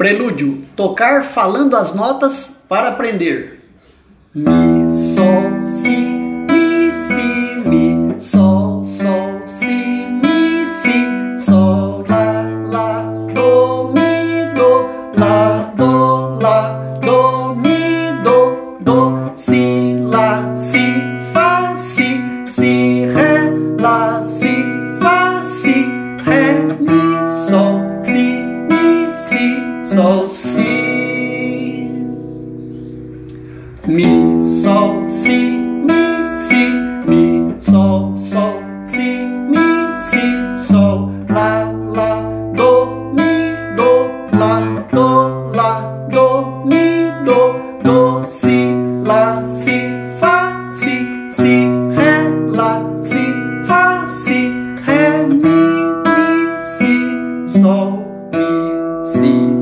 Prelúdio. Tocar falando as notas para aprender. Mi, sol, si, mi, si, mi, sol, sol, si, mi, si, sol, lá, lá, do, mi, do, lá, do, lá, do, mi, do, do, si, lá, si, fá, si, si, ré, lá, si, fá, si, ré, mi, sol, sol, si. Mi, sol, si, mi, si, mi, sol, sol, si, mi, si, sol, lá, lá, do, mi, do, lá, do, lá, do, mi, do, do, si, lá, si, fá, si, si, ré, lá, si, fá, si, ré, mi, mi, si, sol, mi.